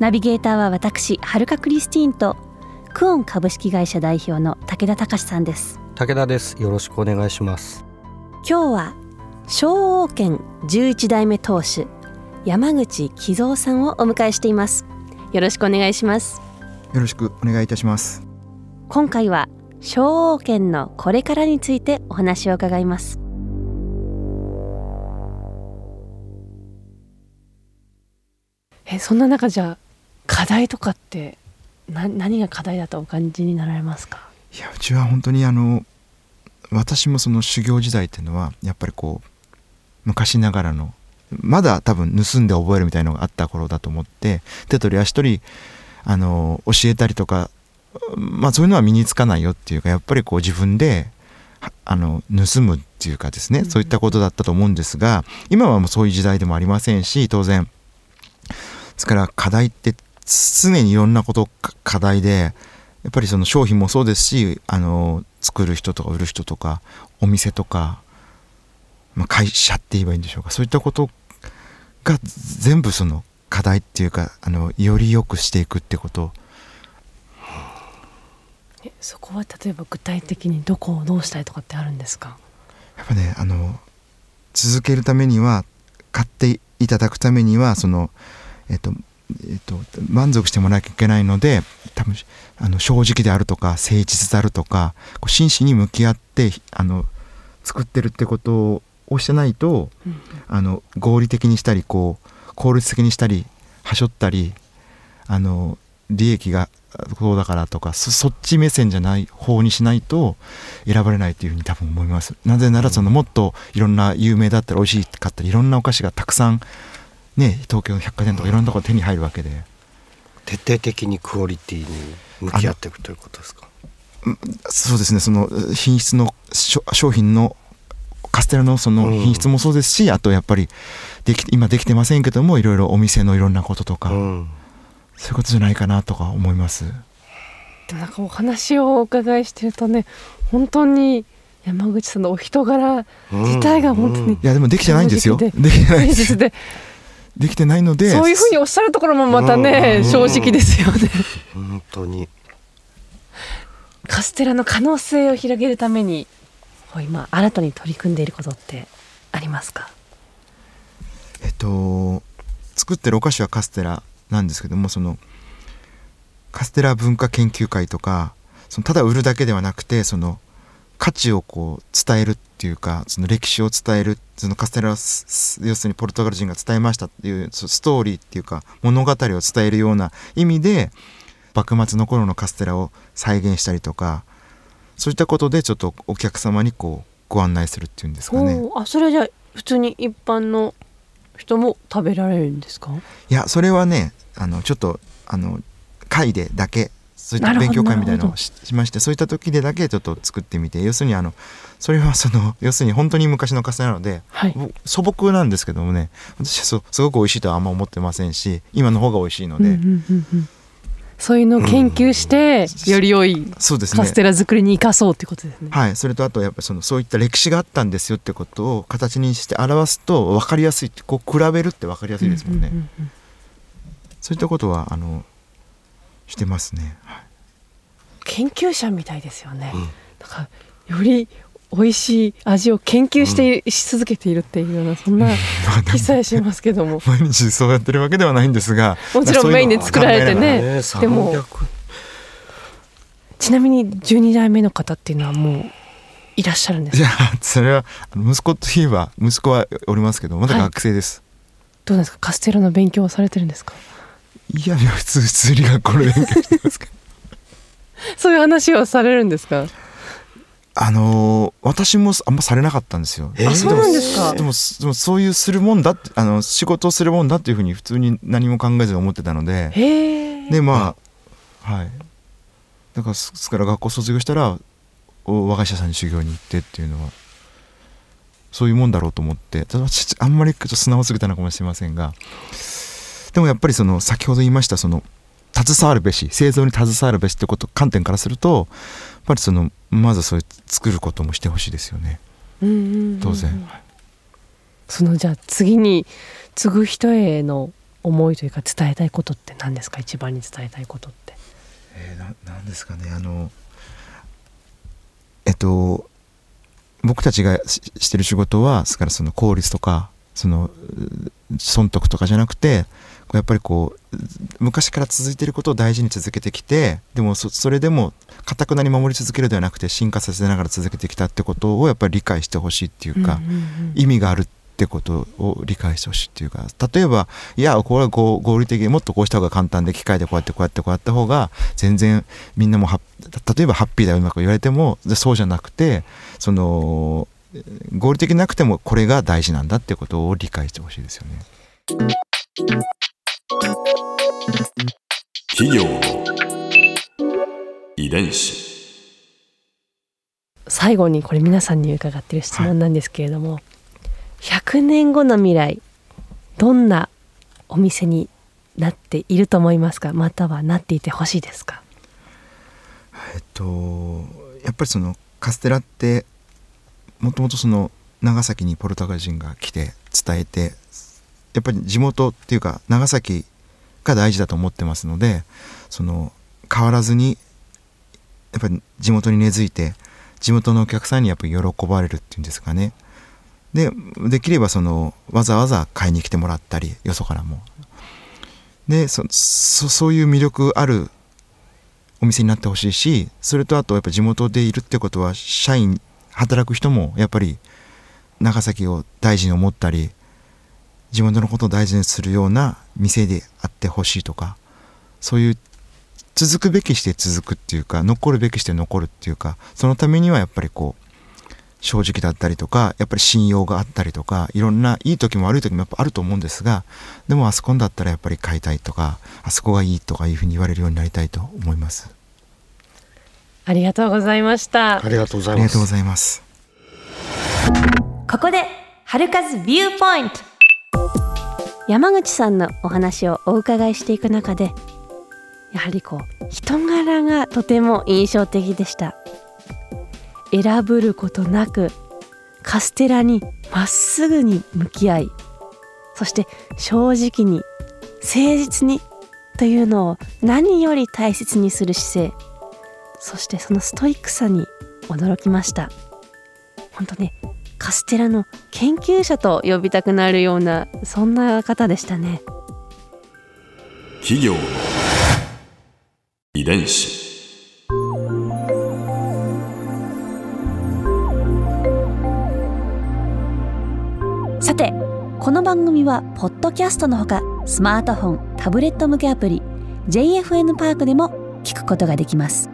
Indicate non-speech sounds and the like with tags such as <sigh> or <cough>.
ナビゲーターは私はるかクリスティーンとクオン株式会社代表の武田隆さんです。武田です。よろしくお願いします。今日は昭王権11代目当主山口喜蔵さんをお迎えしています。よろしくお願いします。よろしくお願いいたします。今回は昭王権のこれからについてお話を伺います。えそんな中じゃあ課題とかってな何が課題だとお感じになられますか？いやうちは本当にあの私もその修行時代っていうのはやっぱりこう昔ながらのまだ多分盗んで覚えるみたいのがあった頃だと思って手取り足取りあの教えたりとかまあそういうのは身につかないよっていうかやっぱりこう自分であの盗むっていうかですね、そういったことだったと思うんですが今はもうそういう時代でもありませんし当然。ですから課題って常にいろんなこと課題でやっぱりその商品もそうですしあの作る人とか売る人とかお店とかまあ、会社って言えばいいんでしょうか。そういったことが全部その課題っていうかあのより良くしていくってこと。そこは例えば具体的にどこをどうしたいとかってあるんですか？やっぱねあの続けるためには買っていただくためにはそのえっとえっと、満足してもらわなきゃいけないので多分あの正直であるとか誠実であるとかこう真摯に向き合ってあの作ってるってことをしてないと、うん、あの合理的にしたりこう効率的にしたりはしょったりあの利益がこうだからとかそっち目線じゃない方にしないと選ばれないというふうに多分思います。なぜならそのもっといろんな有名だったり美味しかったりいろんなお菓子がたくさんね東京の百貨店とかいろんなところ手に入るわけで。徹底的にクオリティに向き合っていくということですか？そうですね。その品質の商品のカステラのその品質もそうですし、うん、あとやっぱりでき今できてませんけどもいろいろお店のいろんなこととか、うん、そういうことじゃないかなとか思います。でもなんかお話をお伺いしてるとね本当に山口さんのお人柄自体が本当に、うん、いやでもできてないんですよ。で。きてないですでできてないのでそういうふうにおっしゃるところもまたね、正直ですよね。本当に。カステラの可能性を広げるために今新たに取り組んでいることってありますか？えっと作ってるお菓子はカステラなんですけどもそのカステラ文化研究会とかそのただ売るだけではなくてその価値をこう伝えるっていうかその歴史を伝えるそのカステラを要するにポルトガル人が伝えましたっていうストーリーっていうか物語を伝えるような意味で幕末の頃のカステラを再現したりとかそういったことでちょっとお客様にこうご案内するっていうんですかね。あそれじゃ普通に一般の人も食べられるんですか？いやそれはねあのちょっとあの会でだけそういった勉強会みたいなのをしましてそういった時でだけちょっと作ってみて要するにあのそれは <laughs> その要するに本当に昔のカステラなので、はい、素朴なんですけどもね私はすごく美味しいとはあんま思ってませんし今の方が美味しいので、うんうんうんうん。そういうのを研究して、より良いカステラ作りに生かそうってことですね。はい。それとあとやっぱそのそういった歴史があったんですよってことを形にして表すと分かりやすいこう比べるって分かりやすいですもんね。そういったことはあのしてますね。はい、研究者みたいですよね。うん、なんかより美味しい味を研究して、うん、し続けているっていうようなそんな <laughs> 気さえしますけども。毎日そうやってるわけではないんですがもちろんメインで作られてね。でもちなみに12代目の方っていうのはもういらっしゃるんですか？それは息子といえば息子はおりますけどまだ学生です、はい、どうですか？カステラの勉強はされてるんですか？いや普通普通に学校で勉強してますけど。<laughs> そういう話はされるんですか？あのー私もあんまされなかったんですよ。えー？あそうなんですか？でもでもそういうするもんだってあの仕事をするもんだっていうふうに普通に何も考えずに思ってたので。へえでまあはい。だからすすから学校卒業したらお和菓子屋さんに修行に行ってっていうのはそういうもんだろうと思って。ただちあんまりちょっと素直すぎたのかもしれませんがでもやっぱりその先ほど言いましたその携わるべし製造に携わるべしってこと観点からするとやっぱりそのまずそういう作ることもしてほしいですよね。うんうんうんうん。当然。そのじゃあ次に継ぐ人への思いというか伝えたいことって何ですか？一番に伝えたいことって。えー、ななんですかね。あのえっと僕たちがししてる仕事はですからその効率とかそのう損得とかじゃなくてやっぱりこう昔から続いていることを大事に続けてきてでもそそれでもかたくなに守り続けるではなくて進化させながら続けてきたってことをやっぱり理解してほしいっていうか、意味があるってことを理解してほしいっていうか例えばいやこれは合理的にもっとこうした方が簡単で機械でこうやってこうやってこうやった方が全然みんなもは例えばハッピーだようまく言われてもでそうじゃなくてその合理的なくてもこれが大事なんだってことを理解してほしいですよね。企業の遺伝子。最後にこれ皆さんに伺っている質問なんですけれども、100年後の未来どんなお店になっていると思いますか？またはなっていてほしいですか？えっとやっぱりそのカステラってもともとその長崎にポルトガル人が来て伝えてやっぱり地元っていうか長崎が大事だと思ってますのでその変わらずにやっぱり地元に根付いて地元のお客さんにやっぱり喜ばれるっていうんですかね。でできればそのわざわざ買いに来てもらったりよそからも。でそそういう魅力あるお店になってほしいしそれとあとやっぱ地元でいるってことは社員働く人もやっぱり長崎を大事に思ったり地元のことを大事にするような店であってほしいとかそういう続くべきして続くっていうか残るべきして残るっていうかそのためにはやっぱりこう正直だったりとかやっぱり信用があったりとかいろんないい時も悪い時もやっぱあると思うんですがでもあそこだったらやっぱり買いたいとかあそこがいいとかいうふうに言われるようになりたいと思います。ありがとうございました。ありがとうございます。ありがとうございますここで春風ビューポイント山口さんのお話をお伺いしていく中でやはりこう人柄がとても印象的でした。選ぶることなくカステラにまっすぐに向き合いそして正直に誠実にというのを何より大切にする姿勢そしてそのストイックさに驚きました。本当ねカステラの研究者と呼びたくなるようなそんな方でしたね。企業の遺伝子。さてこの番組はポッドキャストのほかスマートフォンタブレット向けアプリ JFN パークでも聞くことができます